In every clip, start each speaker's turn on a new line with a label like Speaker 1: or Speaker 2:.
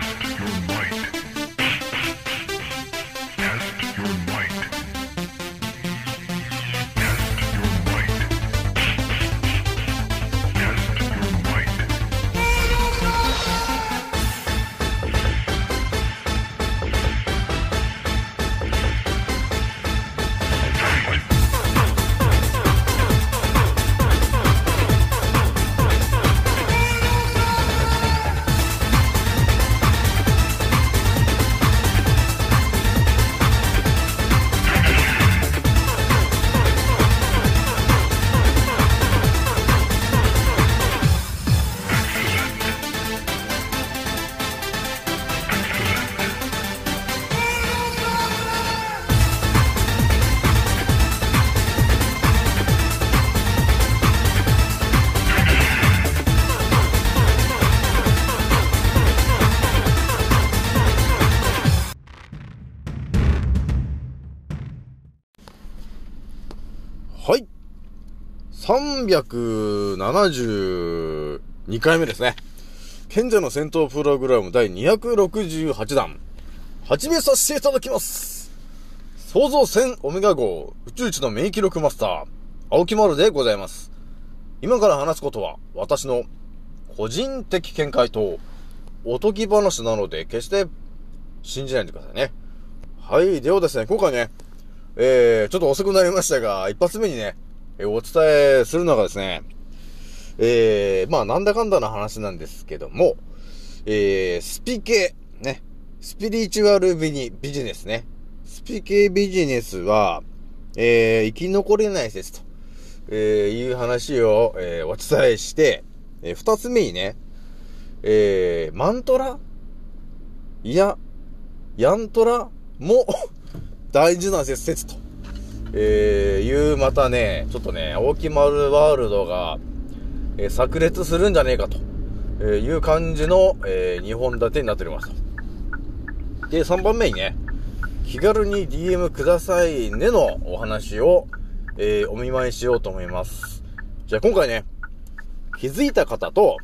Speaker 1: Test your might.
Speaker 2: はい。372回目ですね。賢者の戦闘プログラム第268弾。始めさせていただきます。創造戦オメガ号宇宙一の免疫力マスター、青木丸でございます。今から話すことは、私の個人的見解と、おとぎ話なので、決して信じないでくださいね。はい。ではですね、今回ね、えー、ちょっと遅くなりましたが、一発目にね、えーお伝えするのがですね、えー、まあ、なんだかんだの話なんですけども、えー、スピ系、ね、スピリチュアルビニ、ビジネスね。スピ系ビジネスは、えー、生き残れない説と、えー、いう話を、えー、お伝えして、えー、二つ目にね、えー、マントラ？いや、ヤントラ？も大事な説説と、えー、いう、またね、ちょっとね、大木丸ワールドが、えー炸裂するんじゃねえかと、えーいう感じの、えー、2本立てになっております。で、3番目にね、気軽に DM くださいねのお話を、えーお見舞いしようと思います。じゃあ今回ね、気づいた方と、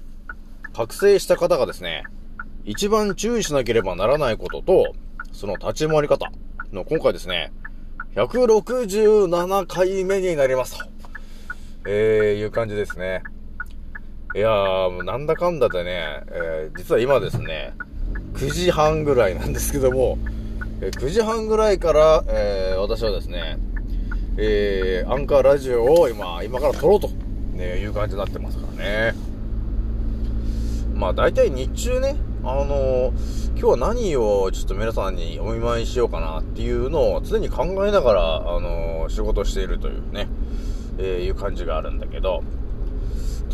Speaker 2: 覚醒した方がですね、一番注意しなければならないことと、その立ち回り方の今回ですね、167回目になりますと。えー、いう感じですね。いやー、もうなんだかんだでね、えー実は今ですね、9時半ぐらいなんですけども、えー9時半ぐらいから、えー私はですね、えーアンカーラジオを今、今から撮ろうと、ね、いう感じになってますからね。まあ大体日中ね、あの今日は何をちょっと皆さんにお見舞いしようかなっていうのを常に考えながら、あの仕事しているというね、えーいう感じがあるんだけど、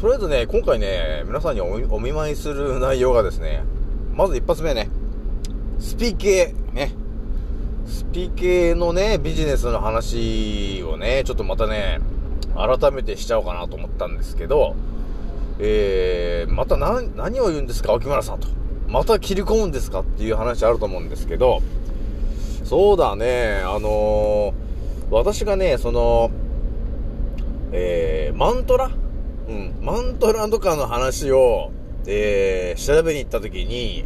Speaker 2: とりあえずね、今回ね、皆さんにお見舞いする内容がですね、まず一発目ね、スピ系、ね。スピ系のね、ビジネスの話をね、ちょっとまたね、改めてしちゃおうかなと思ったんですけど、えー、また何、何を言うんですか、沖村さんと。また切り込むんですかっていう話あると思うんですけど、そうだね、あのー私がね、その、えー、マントラ？うん、マントラとかの話を、えー、調べに行った時に、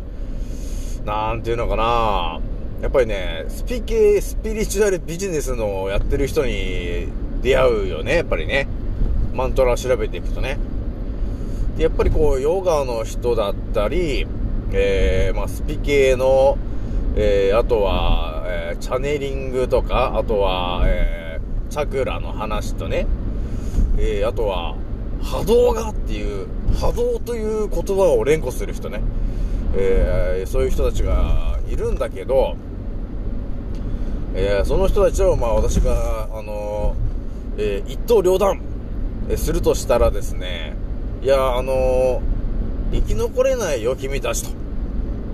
Speaker 2: なんていうのかなやっぱりね、スピ系、スピリチュアルビジネスのやってる人に出会うよね、やっぱりね。マントラを調べていくとね。で、やっぱりこう、ヨガの人だったり、えー、まあ、スピ系の、えー、あとは、えーチャネリングとか、あとは、えー、チャクラの話とね、えー、あとは、波動がっていう、波動という言葉を連呼する人ね、えー、そういう人たちがいるんだけど、えー、その人たちを、まあ私が、あのーえ一刀両断、えするとしたらですね、いや、あの生き残れないよ、君たちと、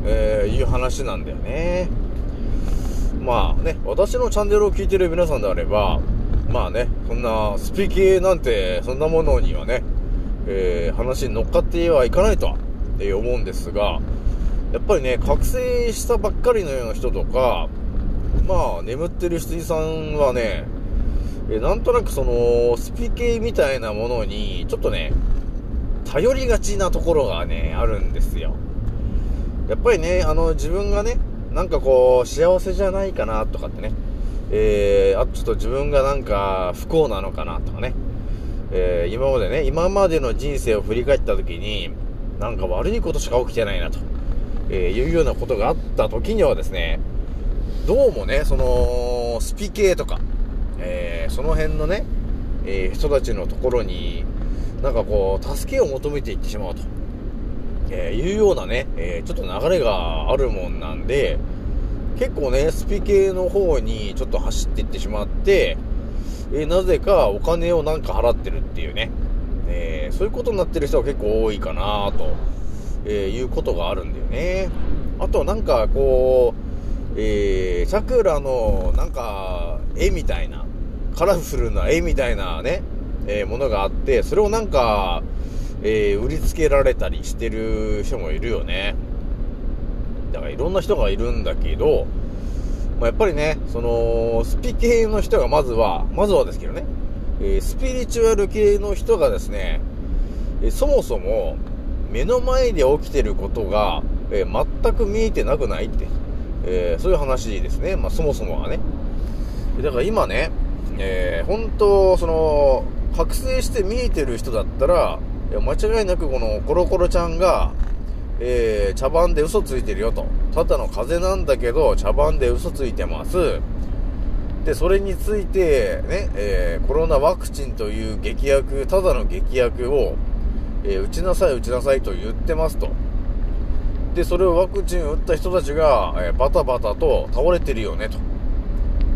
Speaker 2: えーいう話なんだよね。まあね、私のチャンネルを聞いてる皆さんであれば、まあね、そんなスピ系なんて、そんなものにはね、えー話に乗っかってはいかないとは、えー思うんですが、やっぱりね、覚醒したばっかりのような人とか、まあ、眠ってる羊さんはね、えなんとなくその、スピ系みたいなものに、ちょっとね、頼りがちなところがね、あるんですよ。やっぱりね、あの、自分がね、なんかこう、幸せじゃないかなとかってね、えー、あ、ちょっと自分がなんか不幸なのかなとかね、えー、今までね、今までの人生を振り返った時に、なんか悪いことしか起きてないなと、えー、いうようなことがあった時にはですね、どうもね、その、スピ系とか、えー、その辺のね、えー、人たちのところに、なんかこう、助けを求めていってしまうと、えー、いうようなね、えちょっと流れがあるもんなんで、結構ね、スピ系の方にちょっと走っていってしまって、えー、なぜかお金をなんか払ってるっていうね、え、そういうことになってる人は結構多いかなと、え、いうことがあるんだよね。あとなんかこう、えー、チャクラのなんか絵みたいな、カラフルな絵みたいなね、え、ものがあって、それをなんか、えー、売りつけられたりしてる人もいるよね。だからいろんな人がいるんだけど、まあ、やっぱりね、その、スピ系の人がまずは、まずはですけどね、えー、スピリチュアル系の人がですね、えー、そもそも、目の前で起きてることが、えー、全く見えてなくないって、えそういう話ですね。まあ、そもそもはね。だから今ね、え本当、その、覚醒して見えてる人だったら、いや間違いなくこのコロコロちゃんが、えー、茶番で嘘ついてるよと。ただの風邪なんだけど、茶番で嘘ついてます。で、それについて、ね、えー、コロナワクチンという劇薬、ただの劇薬を、えー、打ちなさい、打ちなさいと言ってますと。で、それをワクチン打った人たちが、えバタバタと倒れてるよね、と。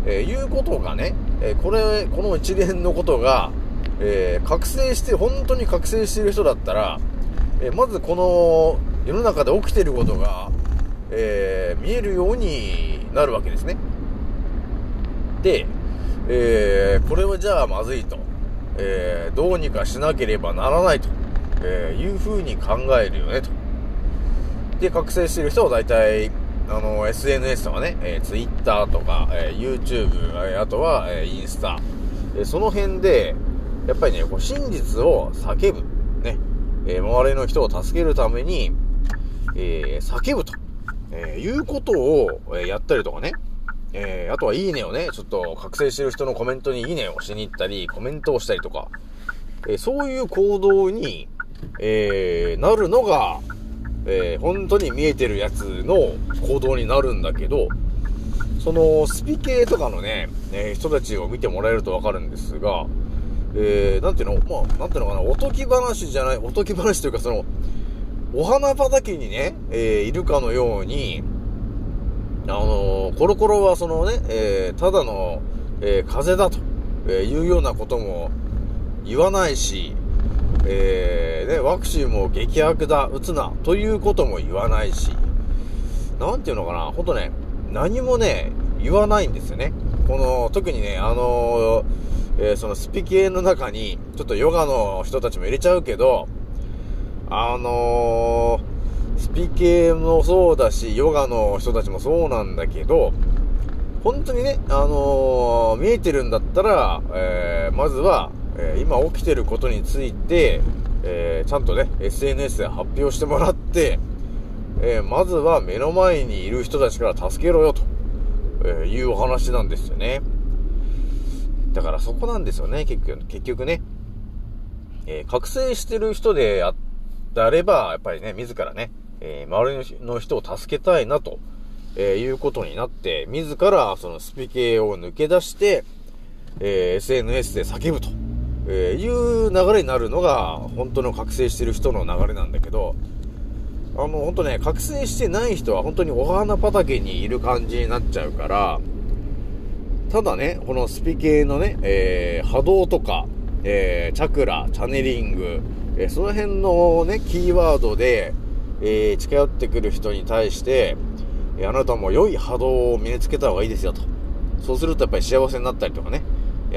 Speaker 2: えいうことがね、えこれ、この一連のことが、え覚醒して、本当に覚醒してる人だったら、えまずこの世の中で起きてることが、えー、見えるようになるわけですね。で、えー、これはじゃあまずいと、えー、どうにかしなければならないと、えいうふうに考えるよねと。で、覚醒してる人は大体、あの、SNS とかね、えー、Twitter とか、え YouTube、えあとは、えインスタ、えその辺で、やっぱりね、こう真実を叫ぶ、ね、え周りの人を助けるために、えー、叫ぶと、えー、いうことを、えやったりとかね。えー、あとは、いいねをね、ちょっと覚醒してる人のコメントにいいねをしに行ったり、コメントをしたりとか、えそういう行動に、えなるのが、え本当に見えてるやつの行動になるんだけど、その、スピ系とかのね、え人たちを見てもらえるとわかるんですが、えー、なんていうのまあ、なんていうのかな、おとぎ話じゃない、おとぎ話というかその、お花畑にね、えー、いるかのように、あのー、コロコロはそのね、えー、ただの、え風邪だと、えいうようなことも言わないし、えね、ワクチンも激薬だ、打つな、ということも言わないし、なんていうのかな、ほんとね、何もね、言わないんですよね。この、特にね、あのえそのスピ系の中に、ちょっとヨガの人たちも入れちゃうけど、あのー、スピ系もそうだし、ヨガの人たちもそうなんだけど、本当にね、あのー、見えてるんだったら、えー、まずは、えー、今起きてることについて、えちゃんとね、SNS で発表してもらって、えまずは目の前にいる人たちから助けろよと、えいうお話なんですよね。だからそこなんですよね、結局、結局ね。え覚醒してる人であであれば、やっぱりね、自らね、えー、周りの人を助けたいなと、えー、いうことになって、自らそのスピ系を抜け出して、え、SNS で叫ぶと、えいう流れになるのが、本当の覚醒してる人の流れなんだけど、あの、本当ね、覚醒してない人は本当にお花畑にいる感じになっちゃうから、ただね、このスピ系のね、えー、波動とか、えー、チャクラ、チャネリング、えー、その辺のね、キーワードで、えー、近寄ってくる人に対して、えあなたも良い波動を身につけた方がいいですよと。そうするとやっぱり幸せになったりとかね。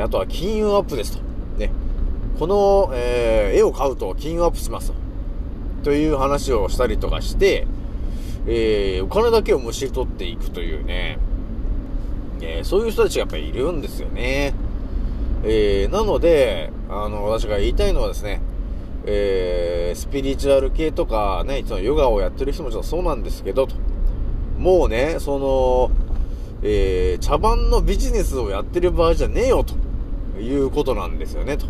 Speaker 2: あとは金運アップですと。ね。この、えー絵を買うと金運アップしますと。という話をしたりとかして、えーお金だけをむしり取っていくというね、えそういう人たちがやっぱりいるんですよね。えー、なので、あの、私が言いたいのはですね、えー、スピリチュアル系とかね、そのヨガをやってる人もちろんそうなんですけど、と。もうね、その、えー、茶番のビジネスをやってる場合じゃねえよ、ということなんですよね、と。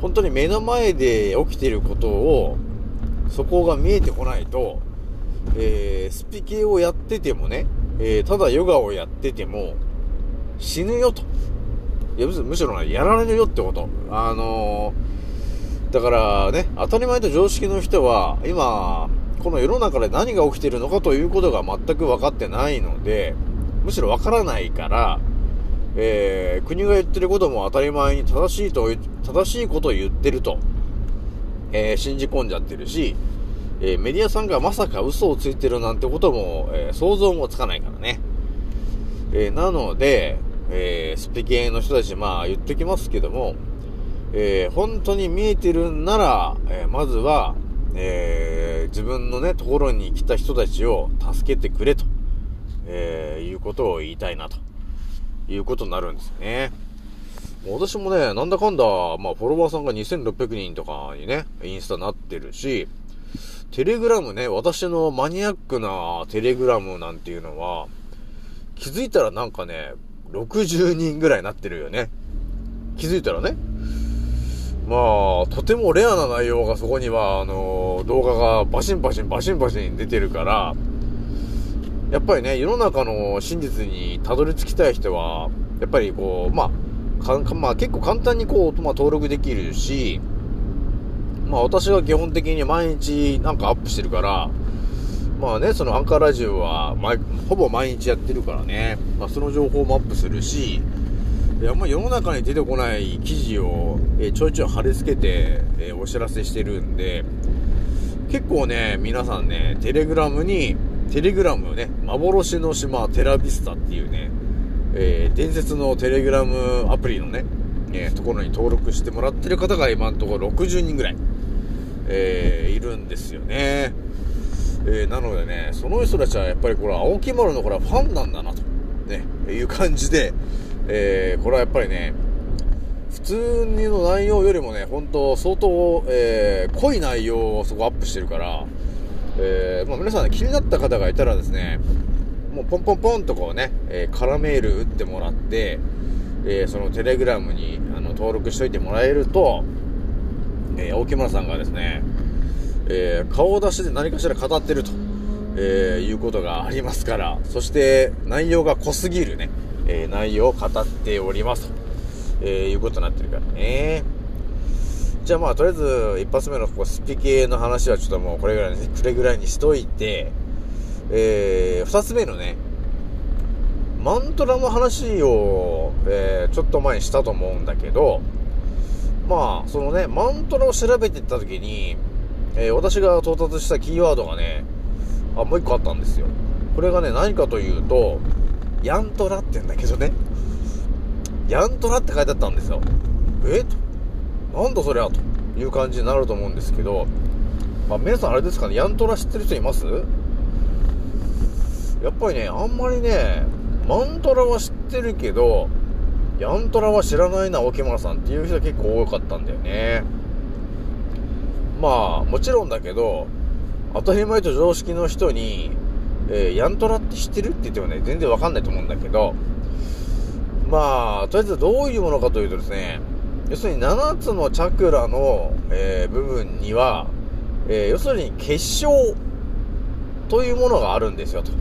Speaker 2: 本当に目の前で起きてることを、そこが見えてこないと、えー、スピ系をやっててもね、えー、ただヨガをやってても、死ぬよと。いや、むしろ、やられるよってこと。あのー、だからね、当たり前と常識の人は、今、この世の中で何が起きてるのかということが全く分かってないので、むしろ分からないから、えー、国が言ってることも当たり前に正しいと、正しいことを言ってると、えー、信じ込んじゃってるし、えー、メディアさんがまさか嘘をついてるなんてことも、えー、想像もつかないからね。えなので、えスピ系の人たち、まあ言ってきますけども、え本当に見えてるんなら、えまずは、え自分のね、ところに来た人たちを助けてくれと、えいうことを言いたいなと。いうことになるんですよね。私もね、なんだかんだ、まあ、フォロワーさんが2600人とかにね、インスタなってるし、テレグラムね、私のマニアックなテレグラムなんていうのは、気づいたらなんかね、60人ぐらいになってるよね。気づいたらね。まあ、とてもレアな内容がそこには、あの、動画がバシンバシンバシンバシン出てるから、やっぱりね、世の中の真実にたどり着きたい人は、やっぱりこう、まあ、まあ、結構簡単にこう、まあ、登録できるし、まあ私は基本的に毎日なんかアップしてるから、まあね、そのアンカーラジオは毎、ほぼ毎日やってるからね、まあその情報もアップするし、いや、まあ世の中に出てこない記事を、えー、ちょいちょい貼り付けて、えー、お知らせしてるんで、結構ね、皆さんね、テレグラムに、テレグラムね、幻の島テラビスタっていうね、えー、伝説のテレグラムアプリのね、えー、ところに登録してもらってる方が今のところ60人ぐらい、えー、いるんですよね。えー、なのでね、その人たちはやっぱりこれ、青木丸のこれはファンなんだなと、ね、いう感じで、えー、これはやっぱりね、普通の内容よりもね、本当相当、えー、濃い内容をそこアップしてるから、えー、まあ、皆さん、ね、気になった方がいたらですね、もうポンポンポンとこうね、えー、カラメール打ってもらって、えー、そのテレグラムにあの登録しといてもらえると、えー、大木村さんがですね、えー、顔出しで何かしら語ってると、えいうことがありますから、そして内容が濃すぎるね、え内容を語っておりますと、えいうことになってるからね。じゃあまあ、とりあえず、一発目のこうスピ系の話はちょっともうこれぐらいに、くれぐらいにしといて、えー、二つ目のね、マントラの話を、えー、ちょっと前にしたと思うんだけど、まあ、そのね、マントラを調べていった時に、えー、私が到達したキーワードがね、あ、もう一個あったんですよ。これがね、何かというと、ヤントラって言うんだけどね、ヤントラって書いてあったんですよ。え？と。なんだそりゃという感じになると思うんですけど、まあ、皆さんあれですかね、ヤントラ知ってる人います？やっぱりね、あんまりね、マントラは知ってるけど、ヤントラは知らないな、沖村さんっていう人結構多かったんだよね。まあ、もちろんだけど、当たり前と常識の人に、えー、ヤントラって知ってるって言ってもね、全然わかんないと思うんだけど、まあ、とりあえずどういうものかというとですね、要するに7つのチャクラの、えー、部分には、えー、要するに結晶というものがあるんですよと。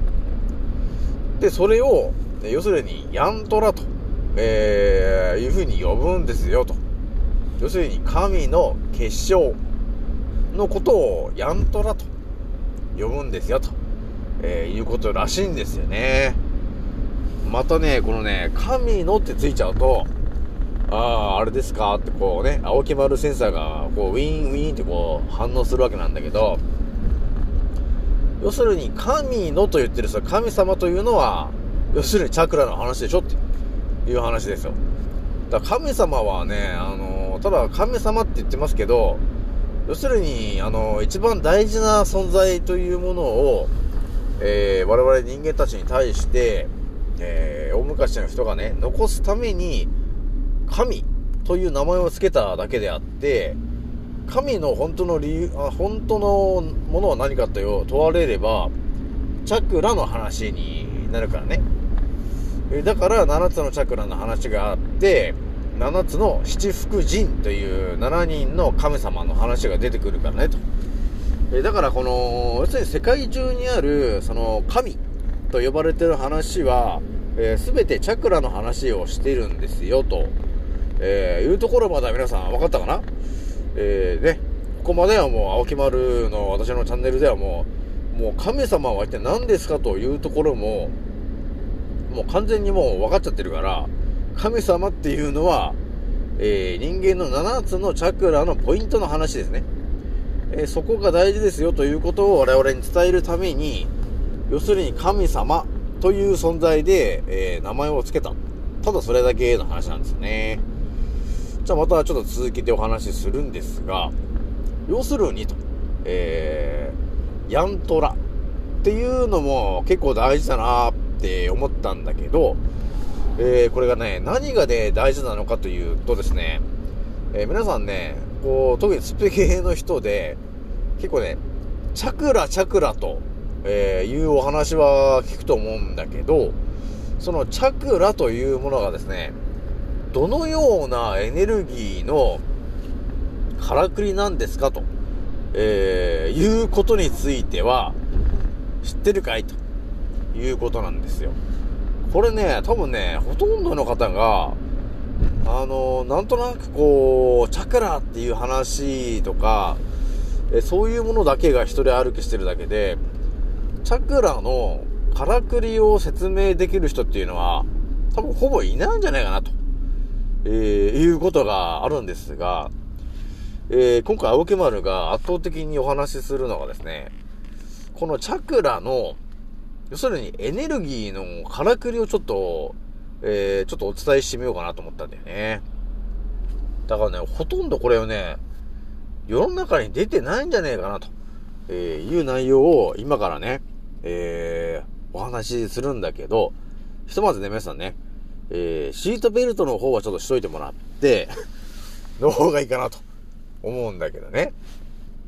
Speaker 2: で、それを、要するにヤントラと、えー、いうふうに呼ぶんですよと。要するに神の結晶のことをヤントラと呼ぶんですよと、えー、いうことらしいんですよね。またね、このね、神のってついちゃうと、ああ、あれですか？ってこうね、青木丸センサーがこうウィンウィンってこう反応するわけなんだけど、要するに神のと言ってるさ、神様というのは、要するにチャクラの話でしょっていう話ですよ。だから神様はね、あのただ神様って言ってますけど、要するに、あの一番大事な存在というものを、えー、我々人間たちに対して、えー、大昔の人がね、残すために、神という名前を付けただけであって、神の本当の理由、あ本当のものは何かという問われれば、チャクラの話になるからね。だから7つのチャクラの話があって、7つの七福神という7人の神様の話が出てくるからねと。えだからこの、要するに世界中にある、その神と呼ばれてる話は、えー、全てチャクラの話をしてるんですよと、えーいうところまでは皆さん分かったかな？えー、ね、ここまではもう青木丸の私のチャンネルではもう、もう神様は一体何ですかというところも、もう完全にもう分かっちゃってるから、神様っていうのは、えー人間の7つのチャクラのポイントの話ですね。えーそこが大事ですよということを我々に伝えるために、要するに神様という存在で、えー名前を付けた。ただそれだけの話なんですね。じゃあまたちょっと続けてお話しするんですが、要するにと、えー、ヤントラっていうのも結構大事だなって思ったんだけど、えーこれがね、何がね、大事なのかというとですね、えー皆さんね、こう、特にスペ系の人で、結構ね、チャクラチャクラと、えーいうお話は聞くと思うんだけど、そのチャクラというものがですね、どのようなエネルギーのからくりなんですかと、えーいうことについては、知ってるかいということなんですよ。これね、多分ね、ほとんどの方が、あの、なんとなくこう、チャクラっていう話とか、えそういうものだけが一人歩きしてるだけで、チャクラのからくりを説明できる人っていうのは、多分ほぼいないんじゃないかなと、えーいうことがあるんですが、えー今回青木丸が圧倒的にお話しするのがですね、このチャクラの、要するにエネルギーのからくりをちょっと、えーちょっとお伝えしてみようかなと思ったんだよね。だからね、ほとんどこれをね、世の中に出てないんじゃねえかなと、えーいう内容を今からね、えーお話しするんだけど、ひとまずね、皆さんね、えーシートベルトの方はちょっとしといてもらって、の方がいいかなと思うんだけどね。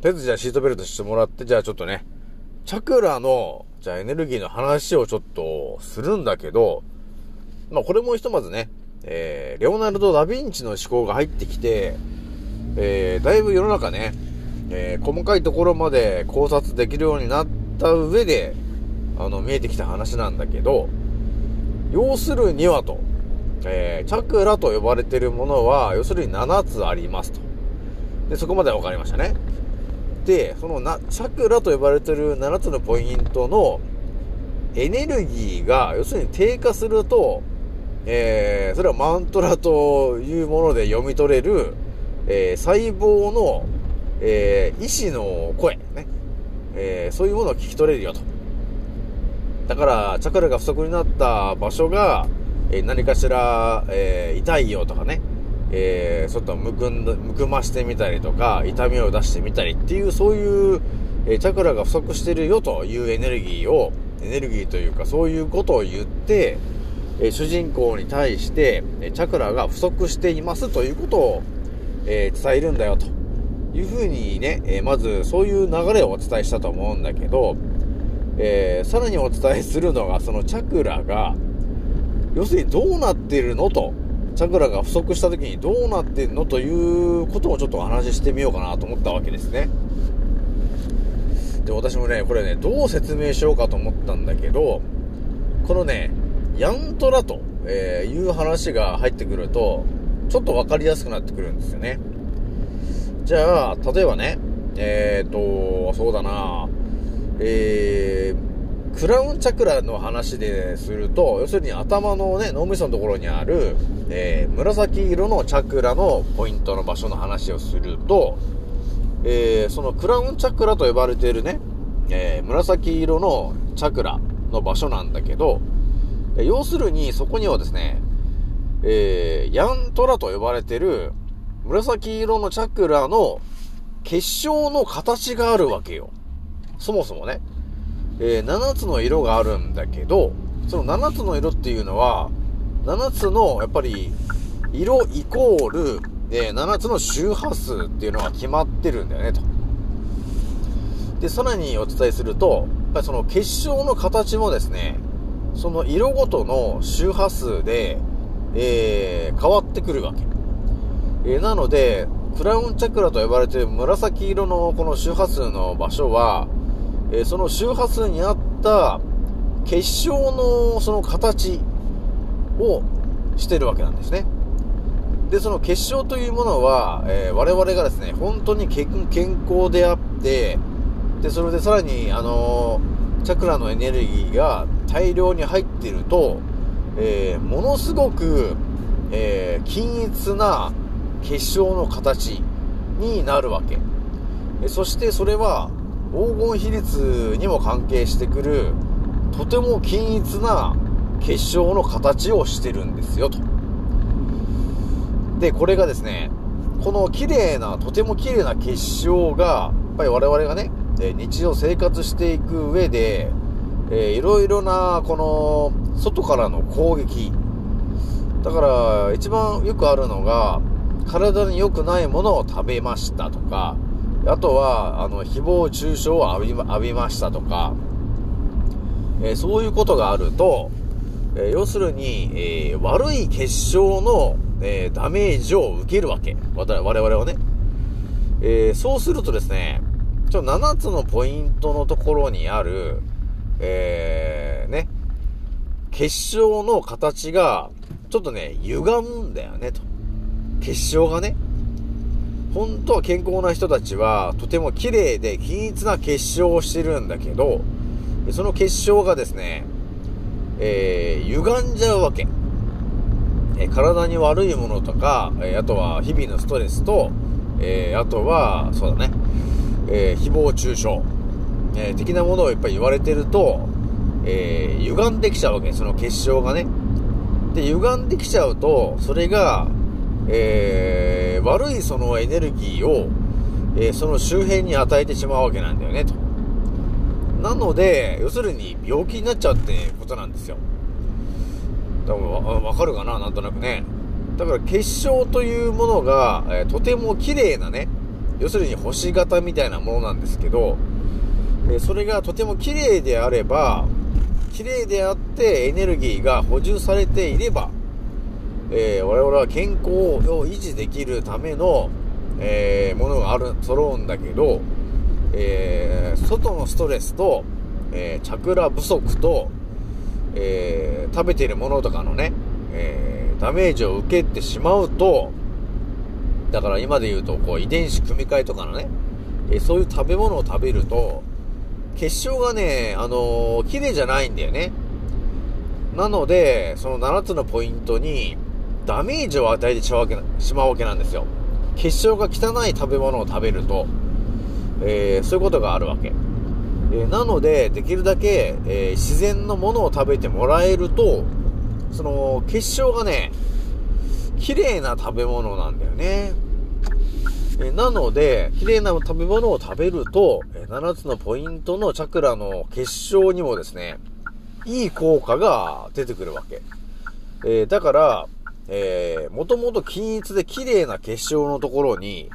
Speaker 2: とりあえずじゃあシートベルトしてもらって、じゃあちょっとね、チャクラの、じゃあエネルギーの話をちょっとするんだけど、まあこれもひとまずね、えー、レオナルド・ダ・ヴィンチの思考が入ってきて、えー、だいぶ世の中ね、えー細かいところまで考察できるようになった上で、あの、見えてきた話なんだけど、要するにはと、えーチャクラと呼ばれてるものは、要するに7つありますと。で、そこまでは分かりましたね。で、そのな、チャクラと呼ばれてる7つのポイントのエネルギーが、要するに低下すると、えーそれはマントラというもので読み取れる、えー細胞の、えー意志の声、ね。えーそういうものを聞き取れるよと。だから、チャクラが不足になった場所が、え何かしら、え痛いよとかね、えーちょっとむくんだ、むくましてみたりとか、痛みを出してみたりっていう、そういう、えーチャクラが不足してるよというエネルギーを、エネルギーというか、そういうことを言って、えー主人公に対して、えチャクラが不足していますということを、え伝えるんだよというふうにね、えまずそういう流れをお伝えしたと思うんだけど、えさらにお伝えするのが、そのチャクラが、要するにどうなってるのと、チャクラが不足した時にどうなってんのということをちょっとお話ししてみようかなと思ったわけですね。で、私もね、これね、どう説明しようかと思ったんだけど、このね、ヤントラと、えいう話が入ってくると、ちょっとわかりやすくなってくるんですよね。じゃあ、例えばね、えーと、そうだなえー、クラウンチャクラの話ですると、要するに頭のね、脳みそのところにある、えー紫色のチャクラのポイントの場所の話をすると、えーそのクラウンチャクラと呼ばれているね、えー紫色のチャクラの場所なんだけど、要するにそこにはですね、えーヤントラと呼ばれてる紫色のチャクラの結晶の形があるわけよ。そもそもね。えー7つの色があるんだけど、その7つの色っていうのは、7つの、やっぱり、色イコール、えー7つの周波数っていうのが決まってるんだよね、と。で、さらにお伝えすると、やっぱりその結晶の形もですね、その色ごとの周波数で、えー変わってくるわけ。えーなので、クラウンチャクラと呼ばれている紫色のこの周波数の場所は、えその周波数に合った結晶のその形をしてるわけなんですね。で、その結晶というものは、えー我々がですね、本当に健康であって、で、それでさらに、あのーチャクラのエネルギーが大量に入っていると、えーものすごく、え均一な結晶の形になるわけ。そしてそれは黄金比率にも関係してくるとても均一な結晶の形をしてるんですよと。で、これがですね、この綺麗な、とても綺麗な結晶が、やっぱり我々がね、日常生活していく上で、えーいろいろな、この、外からの攻撃。だから、一番よくあるのが、体に良くないものを食べましたとか、あとは、あの、誹謗中傷を浴び浴びましたとか、えーそういうことがあると、えー要するに、えー悪い結晶の、えーダメージを受けるわけ。我々はね。えーそうするとですね、ちょ7つのポイントのところにある、えーね、結晶の形が、ちょっとね、歪むんだよね、と。結晶がね。本当は健康な人たちは、とても綺麗で均一な結晶をしてるんだけど、その結晶がですね、えー、歪んじゃうわけ。え体に悪いものとか、えあとは日々のストレスと、えーあとは、そうだね、えー誹謗中傷、え的なものをやっぱり言われてると、えー歪んできちゃうわけ、その結晶がね。で、歪んできちゃうと、それが、えー悪いそのエネルギーを、えーその周辺に与えてしまうわけなんだよね、と。なので、要するに病気になっちゃうってことなんですよ。多分わわかるかななんとなくね。だから結晶というものが、えーとても綺麗なね、要するに星型みたいなものなんですけど、えそれがとても綺麗であれば、綺麗であってエネルギーが補充されていれば、えー我々は健康を維持できるための、えーものがある、揃うんだけど、えー外のストレスと、えーチャクラ不足と、えー食べてるものとかのね、えーダメージを受けてしまうと、だから今で言うと、こう遺伝子組み換えとかのね、えーそういう食べ物を食べると、結晶がね、あのー綺麗じゃないんだよね。なので、その7つのポイントにダメージを与えてしまうわけなしまうわけなんですよ。結晶が汚い食べ物を食べると、えーそういうことがあるわけ。えーなので、できるだけ、えー自然のものを食べてもらえると、その、結晶がね、綺麗な食べ物なんだよね。えなので、綺麗な食べ物を食べると、7つのポイントのチャクラの結晶にもですね、いい効果が出てくるわけ。えーだから、えー、もともと均一で綺麗な結晶のところに、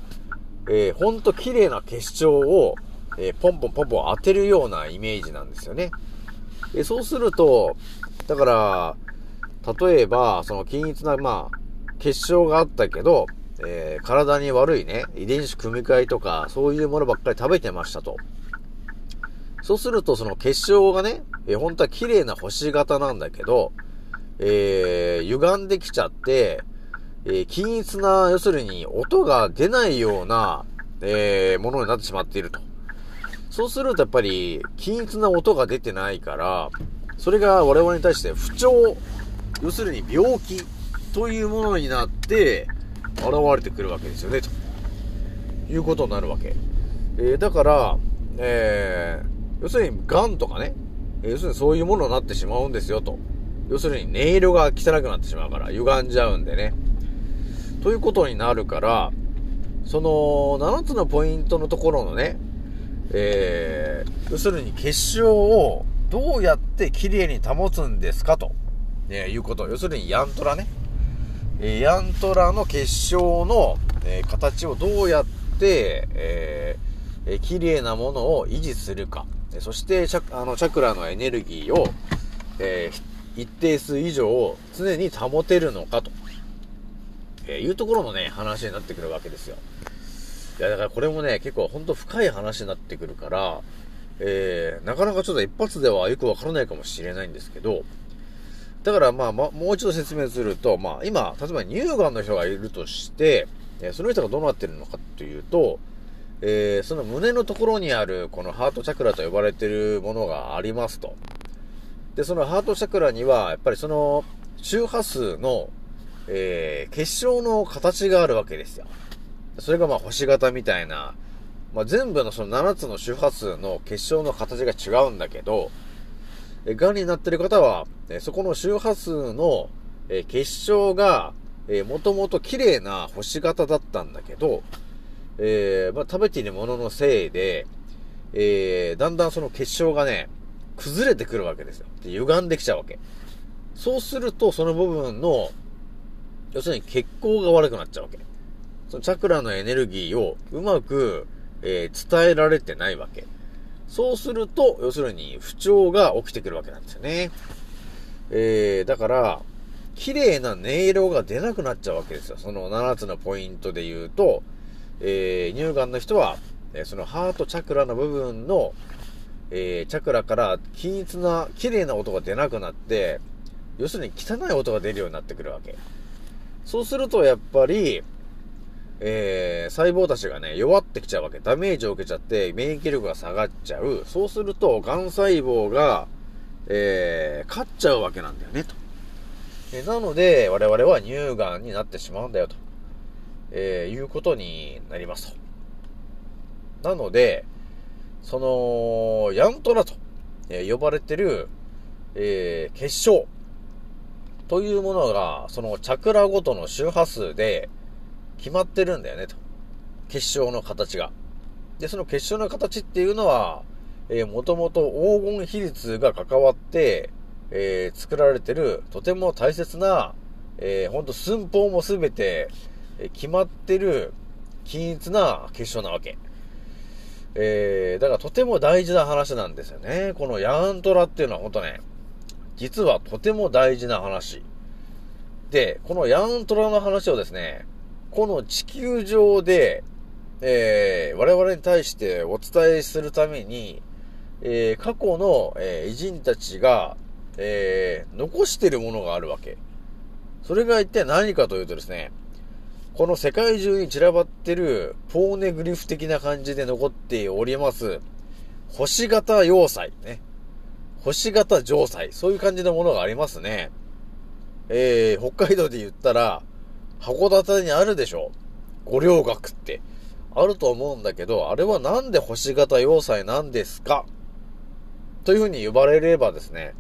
Speaker 2: えー、ほんと綺麗な結晶を、えーポンポンポンポン当てるようなイメージなんですよね。えそうすると、だから、例えば、その均一な、まあ、結晶があったけど、えー体に悪いね、遺伝子組み換えとか、そういうものばっかり食べてましたと。そうすると、その結晶がね、えー本当は綺麗な星型なんだけど、えー歪んできちゃって、えー均一な、要するに音が出ないような、えーものになってしまっていると。そうするとやっぱり、均一な音が出てないから、それが我々に対して不調、要するに病気というものになって、現れてくるわけですよね、ということになるわけ。えーだから、えー要するに、癌とかね、要するにそういうものになってしまうんですよ、と。要するに、音色が汚くなってしまうから、歪んじゃうんでね。ということになるから、その、7つのポイントのところのね、えー要するに結晶をどうやって綺麗に保つんですかと、ね、いうこと。要するにヤントラね。えヤントラの結晶の、えー形をどうやって、えーえー綺麗なものを維持するか。そして、チャあのチャクラのエネルギーを、えー一定数以上常に保てるのかと、えいうところのね、話になってくるわけですよ。いや、だからこれもね、結構ほんと深い話になってくるから、えーなかなかちょっと一発ではよくわからないかもしれないんですけど、だからまあ、ま、もう一度説明すると、まあ今、例えば乳がんの人がいるとして、えその人がどうなってるのかというと、えーその胸のところにあるこのハートチャクラと呼ばれてるものがありますと。で、そのハートチャクラには、やっぱりその周波数の、えー結晶の形があるわけですよ。それがまあ星型みたいな、まあ、全部のその7つの周波数の結晶の形が違うんだけど、え癌になってる方は、えそこの周波数の、え結晶が、えもともと綺麗な星型だったんだけど、えーまあ、食べているもののせいで、えーだんだんその結晶がね、崩れてくるわけですよ。で歪んできちゃうわけ。そうすると、その部分の、要するに血行が悪くなっちゃうわけ。そのチャクラのエネルギーをうまく、えー伝えられてないわけ。そうすると、要するに不調が起きてくるわけなんですよね。えー、だから、綺麗な音色が出なくなっちゃうわけですよ。その7つのポイントで言うと、えー、乳がんの人は、えーそのハートチャクラの部分の、えーチャクラから均一な、綺麗な音が出なくなって、要するに汚い音が出るようになってくるわけ。そうすると、やっぱり、えー細胞たちがね、弱ってきちゃうわけ。ダメージを受けちゃって、免疫力が下がっちゃう。そうすると、癌細胞が、えー勝っちゃうわけなんだよね、と。えなので、我々は乳がんになってしまうんだよ、と。えーいうことになりますと。なので、その、ヤントラと、えー呼ばれてる、えー結晶というものが、そのチャクラごとの周波数で決まってるんだよね、と。結晶の形が。で、その結晶の形っていうのは、えー、もともと黄金比率が関わって、えー作られてる、とても大切な、えー、ほんと寸法もすべて、決まってる、均一な結晶なわけ。えー、だからとても大事な話なんですよね。このヤントラっていうのはほんとね、実はとても大事な話。で、このヤントラの話をですね、この地球上で、えー我々に対してお伝えするために、えー過去の、えー偉人たちが、えー残してるものがあるわけ。それが一体何かというとですね、この世界中に散らばってるポーネグリフ的な感じで残っております、星型要塞ね。星型城塞。そういう感じのものがありますね。えー、北海道で言ったら、函館にあるでしょ五稜郭って。あると思うんだけど、あれはなんで星型要塞なんですか？というふうに呼ばれればですね、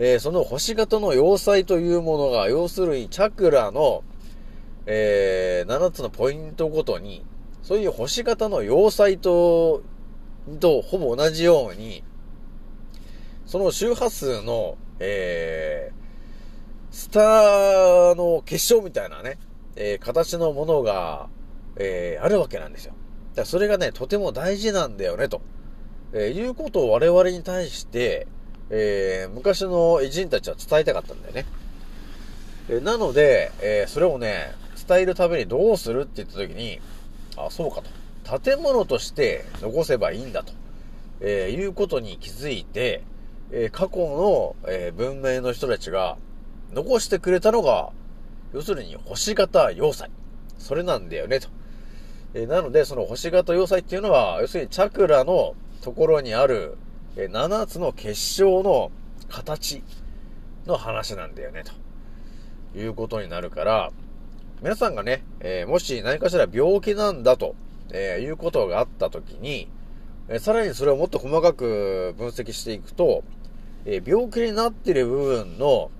Speaker 2: えーその星型の要塞というものが、要するにチャクラの、えー7つのポイントごとに、そういう星型の要塞と、とほぼ同じように、その周波数の、えースターの結晶みたいなね、えー形のものが、えーあるわけなんですよ。だそれがね、とても大事なんだよね、と、えーいうことを我々に対して、えー昔の偉人たちは伝えたかったんだよね。えーなので、えーそれをね、伝えるためにどうするって言った時に、あ、そうかと。建物として残せばいいんだと、えーいうことに気づいて、えー過去の、えー文明の人たちが残してくれたのが、要するに星型要塞。それなんだよね、と。えなので、その星型要塞っていうのは、要するにチャクラのところにある、え7つの結晶の形の話なんだよね、ということになるから、皆さんがね、えーもし何かしら病気なんだと、えーいうことがあったときに、えーさらにそれをもっと細かく分析していくと、えー病気になっている部分の、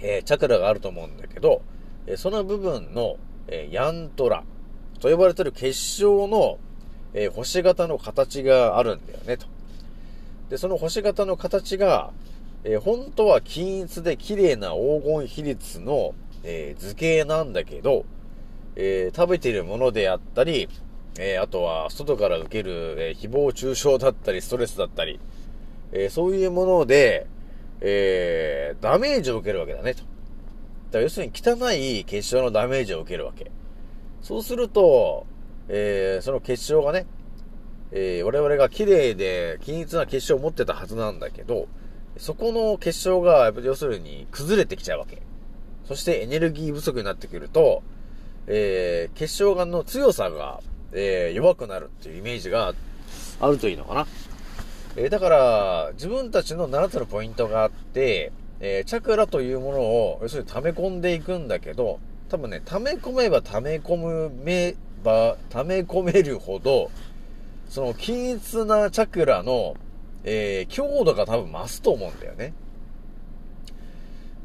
Speaker 2: えーチャクラがあると思うんだけど、えーその部分の、えーヤントラと呼ばれている結晶の、えー星型の形があるんだよね、と。で、その星型の形が、えー本当は均一で綺麗な黄金比率の、えー図形なんだけど、えー食べてるものであったり、えーあとは外から受ける、えー誹謗中傷だったり、ストレスだったり、えそういうもので、えダメージを受けるわけだね、と。だから要するに汚い結晶のダメージを受けるわけ。そうすると、えその結晶がね、え我々が綺麗で均一な結晶を持ってたはずなんだけど、そこの結晶が、要するに崩れてきちゃうわけ。そしてエネルギー不足になってくると、えー結晶がの強さが、えー弱くなるっていうイメージがあるといいのかな。えーだから、自分たちの7つのポイントがあって、えチャクラというものを、要するに溜め込んでいくんだけど、多分ね、溜め込めば溜め込めば、溜め込めるほど、その均一なチャクラの、え強度が多分増すと思うんだよね。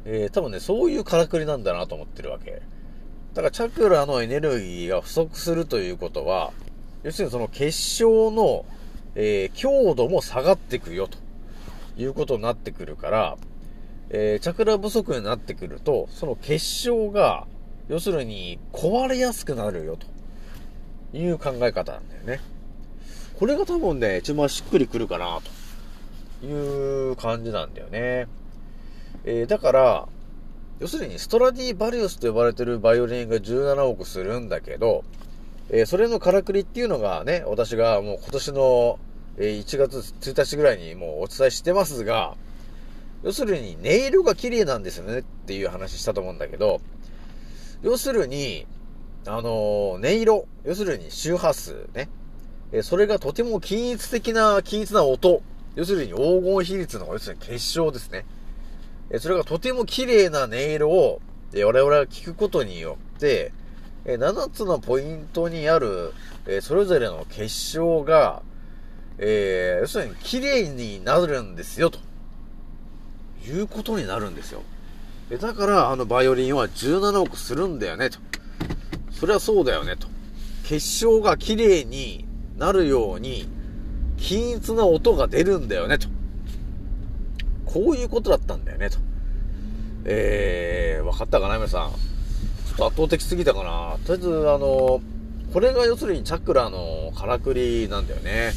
Speaker 2: えー多分ね、そういうからくりなんだなと思ってるわけ。だからチャクラのエネルギーが不足するということは、要するにその結晶の、えー強度も下がってくよということになってくるから、えーチャクラ不足になってくると、その結晶が、要するに壊れやすくなるよという考え方なんだよね。これが多分ね、一番しっくりくるかなという感じなんだよね。えーだから、要するにストラディバリウスと呼ばれてるバイオリンが17億するんだけど、えーそれのからくりっていうのがね、私がもう今年の、1月1日ぐらいにもうお伝えしてますが、要するに音色が綺麗なんですよねっていう話したと思うんだけど、要するに、あのー音色、要するに周波数ね、えそれがとても均一的な、均一な音、要するに黄金比率の、要するに結晶ですね。えそれがとても綺麗な音色を、え我々が聞くことによって、え7つのポイントにある、えそれぞれの結晶が、えー要するに綺麗になるんですよ、ということになるんですよ。えだから、あのバイオリンは17億するんだよね、と。それはそうだよね、と。結晶が綺麗になるように、均一な音が出るんだよね、と。こういうことだったんだよね、と。えー、わかったかな、皆さん。ちょっと圧倒的すぎたかな。とりあえず、あの、これが要するにチャクラのからくりなんだよね。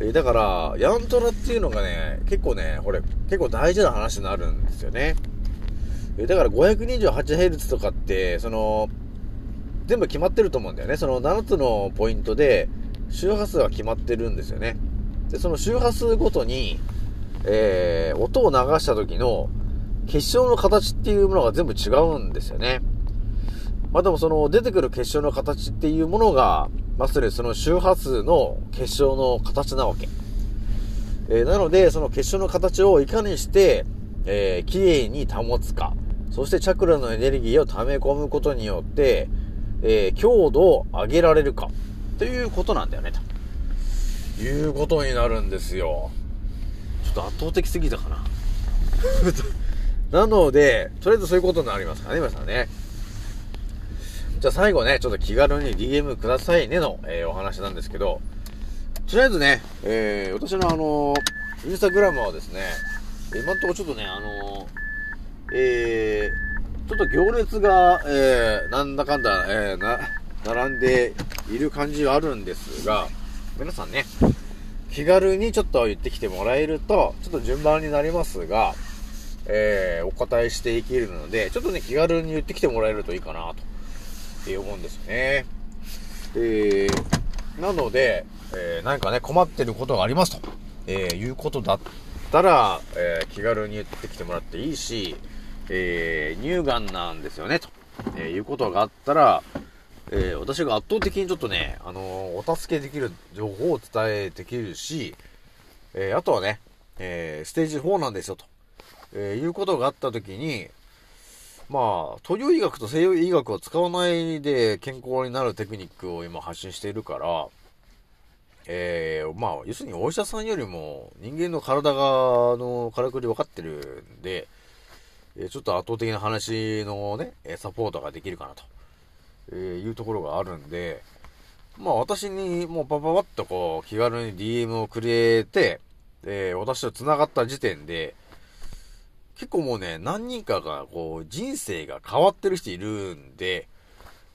Speaker 2: えーだから、ヤントラっていうのがね、結構ね、これ、結構大事な話になるんですよね。えーだから 528Hz とかって、その、全部決まってると思うんだよね。その7つのポイントで、周波数が決まってるんですよね。で、その周波数ごとに、えー、音を流した時の結晶の形っていうものが全部違うんですよね。まあでもその出てくる結晶の形っていうものが、まあそれその周波数の結晶の形なわけ。えーなので、その結晶の形をいかにして、えー、綺麗に保つか。そしてチャクラのエネルギーを溜め込むことによって、えー強度を上げられるか。ということなんだよね、ということになるんですよ。ょっと圧倒的すぎたかな。なので、とりあえずそういうことになりますからね、皆さんね。じゃあ最後ね、ちょっと気軽に DM くださいねの、えーお話なんですけど、とりあえずね、えー私のあのインスタグラムはですね、今んところちょっとね、あのえ、ちょっと行列が、え、なんだかんだ、え、な、並んでいる感じはあるんですが、皆さんね、気軽にちょっと言ってきてもらえると、ちょっと順番になりますが、えー、お答えしていけるので、ちょっとね、気軽に言ってきてもらえるといいかな、と、えー思うんですよね。えー、なので、えー、何かね、困ってることがありますと、えー、いうことだったら、えー、気軽に言ってきてもらっていいし、えー、乳がんなんですよね、と、えーいうことがあったら、えー私が圧倒的にちょっとね、あのーお助けできる情報を伝えできるし、えーあとはね、えーステージ4なんですよ、と、えいうことがあったときに、まあ、東洋医学と西洋医学を使わないで健康になるテクニックを今発信しているから、えー、まあ、要するにお医者さんよりも人間の体が、の、からくり分かってるんで、えちょっと圧倒的な話のね、サポートができるかなと、えーいうところがあるんで、まあ私にもうパパパッとこう気軽に DM をくれて、えー私と繋がった時点で、結構もうね、何人かが、こう、人生が変わってる人いるんで、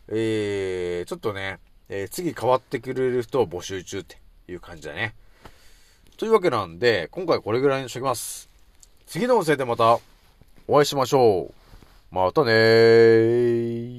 Speaker 2: えー、ちょっとね、えー、次変わってくれる人を募集中っていう感じだね。というわけなんで、今回これぐらいにしときます。次の音声でまたお会いしましょう。またねー。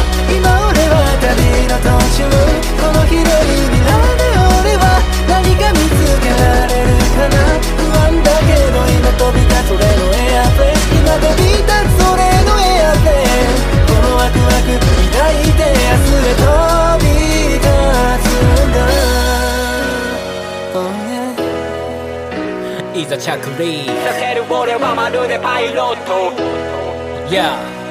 Speaker 3: い
Speaker 4: ざ着陸させる俺はまるでパイロット Yeah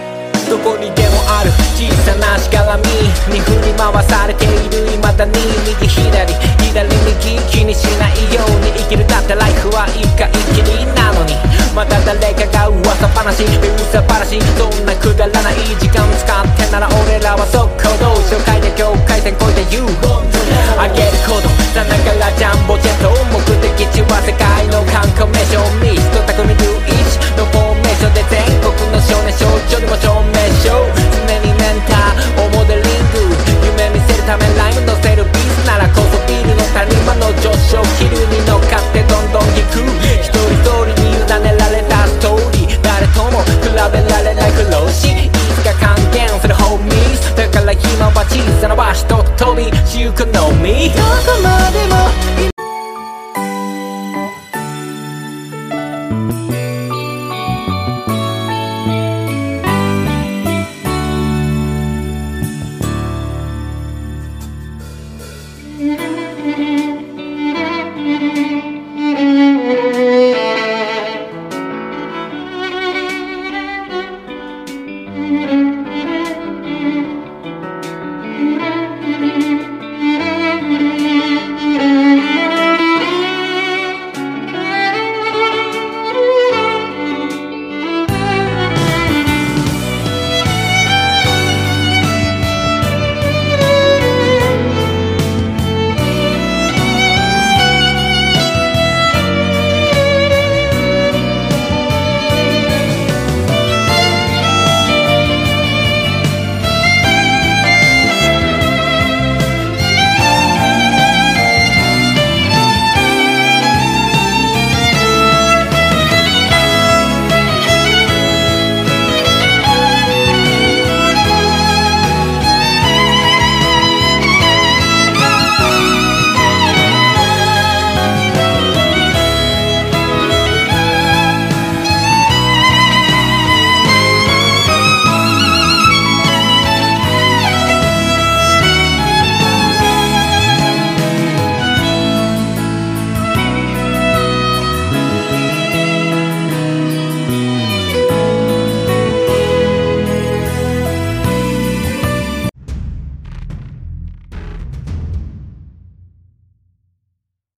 Speaker 4: どこにでもある小さなしがらみに振り回されている未だに右左左右気にしないように生きるだってライフは一回きりなのにまた誰かが噂話噂話